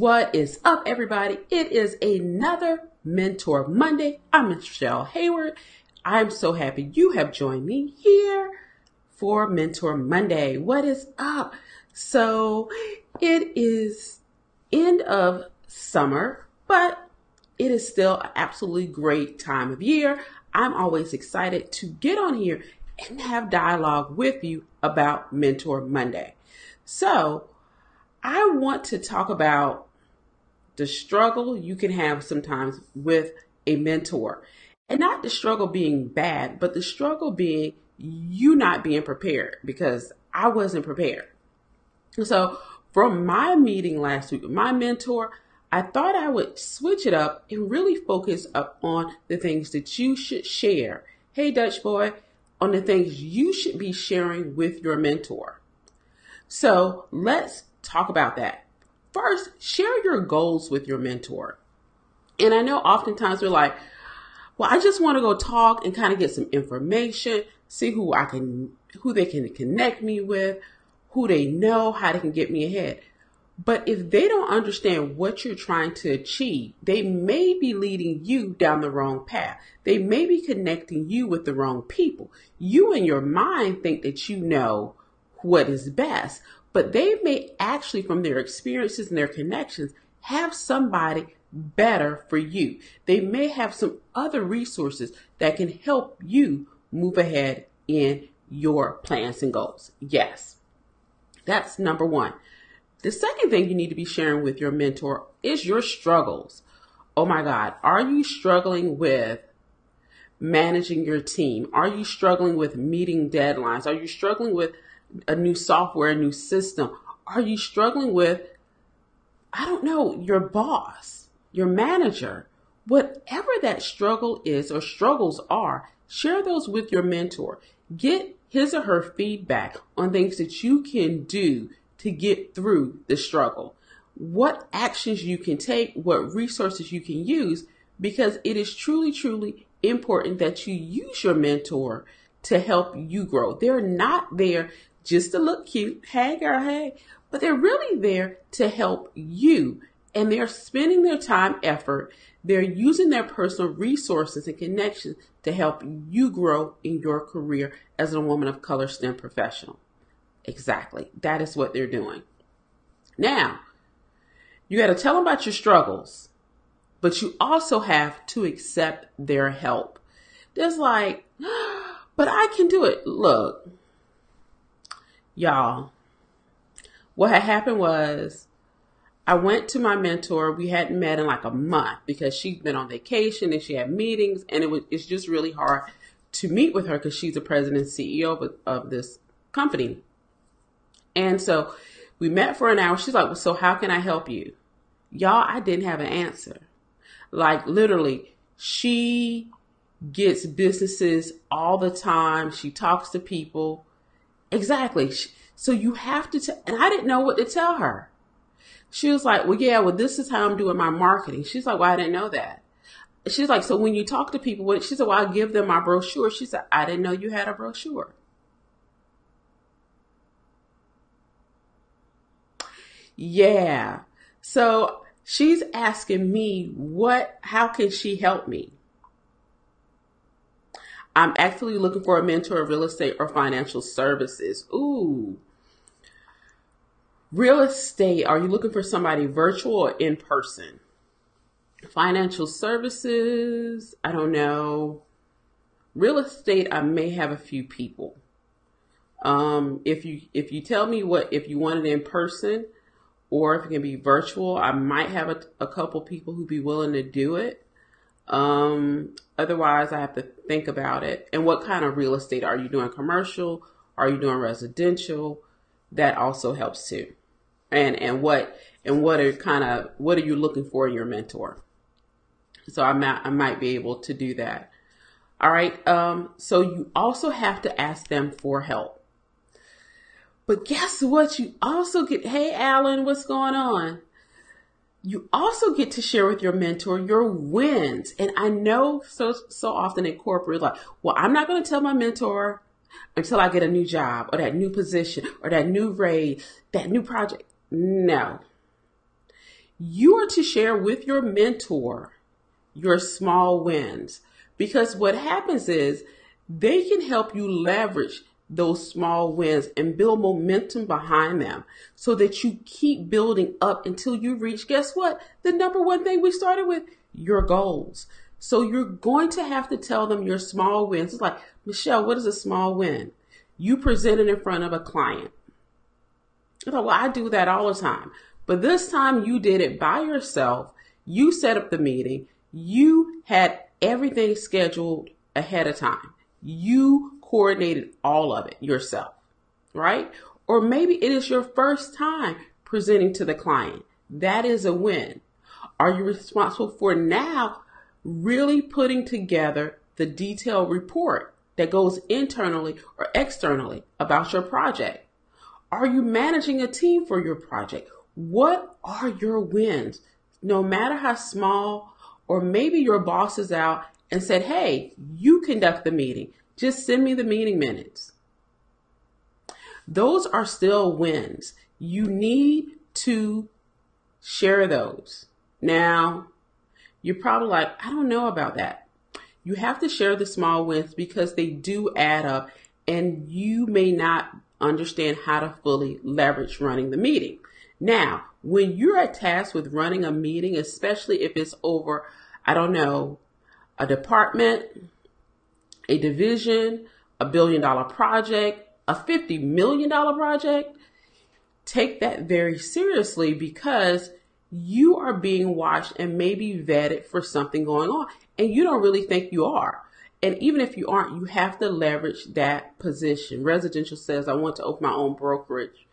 What is up, everybody? It is another Mentor Monday. I'm Michelle Hayward. I'm so happy you have joined me here for Mentor Monday. What is up? So it is end of summer, but it is still an absolutely great time of year. I'm always excited to get on here and have dialogue with you about Mentor Monday. So I want to talk about the struggle you can have sometimes with a mentor. And not the struggle being bad, but the struggle being you not being prepared because I wasn't prepared. So, from my meeting last week with my mentor, I thought I would switch it up and really focus up on the things that you should share. Hey, Dutch boy, on the things you should be sharing with your mentor. So let's talk about that. First, share your goals with your mentor. And I know oftentimes we're like, well, I just want to go talk and kind of get some information, see who I can, who they can connect me with, who they know, how they can get me ahead. But if they don't understand what you're trying to achieve, they may be leading you down the wrong path. They may be connecting you with the wrong people. You in your mind think that you know what is best, but they may actually, from their experiences and their connections, have somebody better for you. They may have some other resources that can help you move ahead in your plans and goals. Yes, that's number one. The second thing you need to be sharing with your mentor is your struggles. Oh my God, are you struggling with managing your team? Are you struggling with meeting deadlines? Are you struggling with a new software, a new system? Are you struggling with, I don't know, your boss, your manager? Whatever that struggle is or struggles are, share those with your mentor. Get his or her feedback on things that you can do to get through the struggle. What actions you can take, what resources you can use, because it is truly, truly important that you use your mentor to help you grow. They're not there just to look cute. Hey, girl, hey. But they're really there to help you. And they're spending their time, effort. They're using their personal resources and connections to help you grow in your career as a woman of color STEM professional. Exactly. That is what they're doing. Now, you got to tell them about your struggles, but you also have to accept their help. There's like, but I can do it. Look, y'all, what had happened was I went to my mentor. We hadn't met in like a month because she'd been on vacation and she had meetings, and it was it's just really hard to meet with her because she's the president and CEO of, of this company. And so we met for an hour. She's like, well, so how can I help you? Y'all, I didn't have an answer. Like literally, she gets businesses all the time. She talks to people. Exactly. So you have to, tell, and I didn't know what to tell her. She was like, well, yeah, well, this is how I'm doing my marketing. She's like, well, I didn't know that. She's like, so when you talk to people, what? She said, well, I give them my brochure. She said, I didn't know you had a brochure. Yeah. So she's asking me what, how can she help me? I'm actually looking for a mentor of real estate or financial services. Ooh. Real estate, are you looking for somebody virtual or in person? Financial services, I don't know. Real estate, I may have a few people. Um, if you if you tell me what if you want it in person, or if it can be virtual, I might have a, a couple people who be willing to do it. Um, otherwise, I have to think about it. And what kind of real estate are you doing? Commercial? Are you doing residential? That also helps too. And and what and what are kind of what are you looking for in your mentor? So I might I might be able to do that. All right. Um, so you also have to ask them for help. But guess what? You also get, hey, Alan, what's going on? You also get to share with your mentor your wins. And I know so, so often in corporate, like, well, I'm not going to tell my mentor until I get a new job or that new position or that new raise, that new project. No. you are to share with your mentor your small wins because what happens is they can help you leverage those small wins and build momentum behind them so that you keep building up until you reach, guess what? The number one thing we started with, your goals. So you're going to have to tell them your small wins. It's like, Michelle, what is a small win? You presented in front of a client. Like, well, I do that all the time. But this time you did it by yourself. You set up the meeting. You had everything scheduled ahead of time. You coordinated all of it yourself, right? Or maybe it is your first time presenting to the client. That is a win. Are you responsible for now really putting together the detailed report that goes internally or externally about your project? Are you managing a team for your project? What are your wins? No matter how small, or maybe your boss is out and said, Hey, you conduct the meeting. Just send me the meeting minutes. Those are still wins. You need to share those. Now, you're probably like, I don't know about that. You have to share the small wins because they do add up and you may not understand how to fully leverage running the meeting. Now, when you're tasked with running a meeting, especially if it's over, I don't know, a department, a division, a billion dollar project, a $50 million project, take that very seriously because you are being watched and maybe vetted for something going on. And you don't really think you are. And even if you aren't, you have to leverage that position. Residential says, I want to open my own brokerage.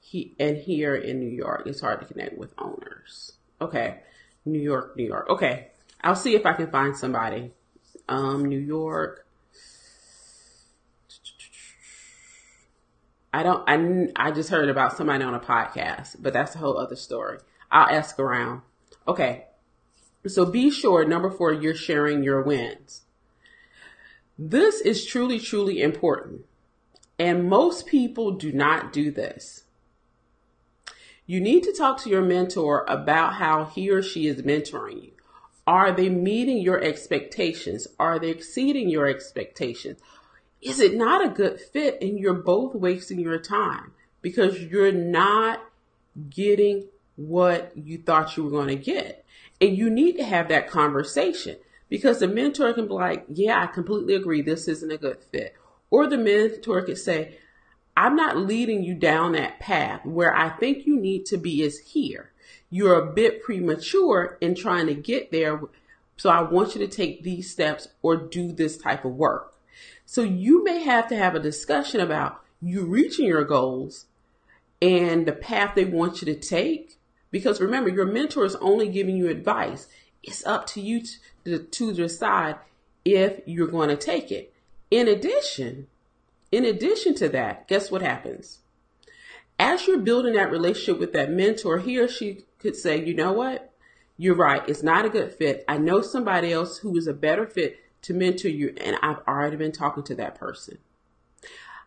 He, and here in New York, it's hard to connect with owners. Okay. New York, New York. Okay. I'll see if I can find somebody. Um, New York. I don't, I, I just heard about somebody on a podcast, but that's a whole other story. I'll ask around. Okay. So be sure, number four, you're sharing your wins. This is truly, truly important. And most people do not do this. You need to talk to your mentor about how he or she is mentoring you. Are they meeting your expectations? Are they exceeding your expectations? Is it not a good fit and you're both wasting your time because you're not getting what you thought you were going to get? And you need to have that conversation because the mentor can be like, yeah, I completely agree. This isn't a good fit. Or the mentor could say, I'm not leading you down that path. Where I think you need to be is here you're a bit premature in trying to get there. So I want you to take these steps or do this type of work. So you may have to have a discussion about you reaching your goals and the path they want you to take. Because remember, your mentor is only giving you advice. It's up to you to, to decide if you're going to take it. In addition, in addition to that, guess what happens? As you're building that relationship with that mentor, he or she could say, you know what? You're right. It's not a good fit. I know somebody else who is a better fit to mentor you, and I've already been talking to that person.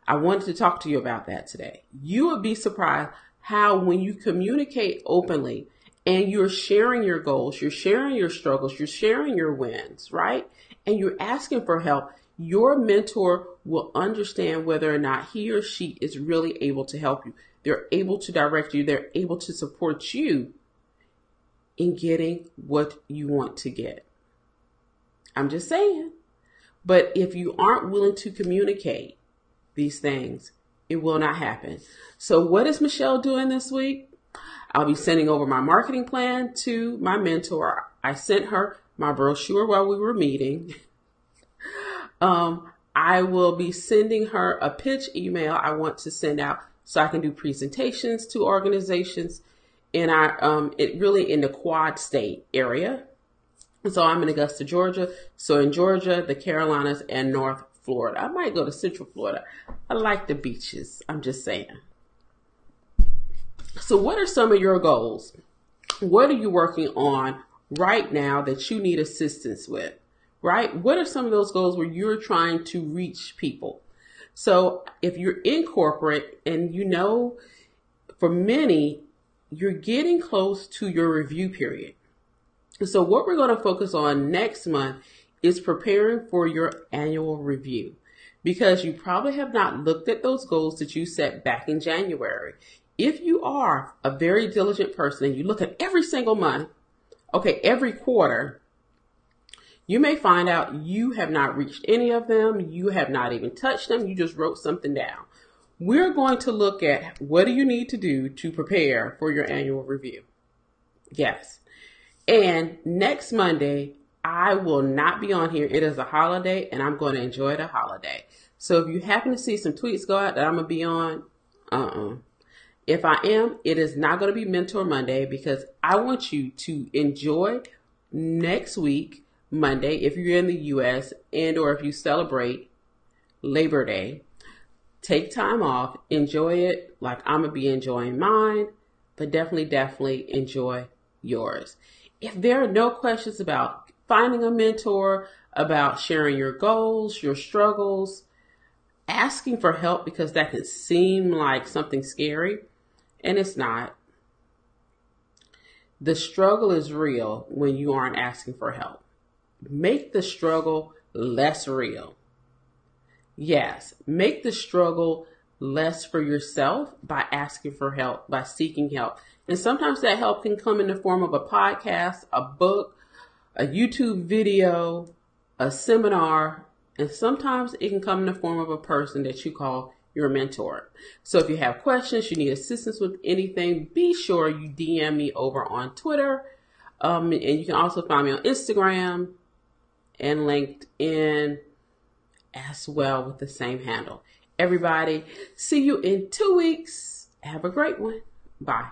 I wanted to talk to you about that today. You would be surprised how, when you communicate openly and you're sharing your goals, you're sharing your struggles, you're sharing your wins, right? And you're asking for help, your mentor will understand whether or not he or she is really able to help you. They're able to direct you, they're able to support you in getting what you want to get. I'm just saying. But if you aren't willing to communicate these things, it will not happen. So, what is Michelle doing this week? I'll be sending over my marketing plan to my mentor. I sent her my brochure while we were meeting. um, I will be sending her a pitch email I want to send out so I can do presentations to organizations in our um it really in the quad state area. So I'm in Augusta, Georgia. So in Georgia, the Carolinas, and North Florida. I might go to Central Florida. I like the beaches. I'm just saying. So what are some of your goals? What are you working on right now that you need assistance with? Right? What are some of those goals where you're trying to reach people? So if you're in corporate and you know for many you're getting close to your review period. So, what we're going to focus on next month is preparing for your annual review because you probably have not looked at those goals that you set back in January. If you are a very diligent person and you look at every single month, okay, every quarter, you may find out you have not reached any of them, you have not even touched them, you just wrote something down. We're going to look at what do you need to do to prepare for your annual review. Yes. And next Monday, I will not be on here. It is a holiday and I'm going to enjoy the holiday. So if you happen to see some tweets go out that I'm going to be on, uh-uh. If I am, it is not going to be Mentor Monday because I want you to enjoy next week, Monday, if you're in the US and or if you celebrate Labor Day. Take time off, enjoy it like I'm going to be enjoying mine, but definitely, definitely enjoy yours. If there are no questions about finding a mentor, about sharing your goals, your struggles, asking for help because that can seem like something scary, and it's not. The struggle is real when you aren't asking for help. Make the struggle less real. Yes, make the struggle less for yourself by asking for help, by seeking help. And sometimes that help can come in the form of a podcast, a book, a YouTube video, a seminar, and sometimes it can come in the form of a person that you call your mentor. So if you have questions, you need assistance with anything, be sure you DM me over on Twitter. Um, and you can also find me on Instagram and LinkedIn as well with the same handle. Everybody, see you in two weeks. Have a great one. Bye.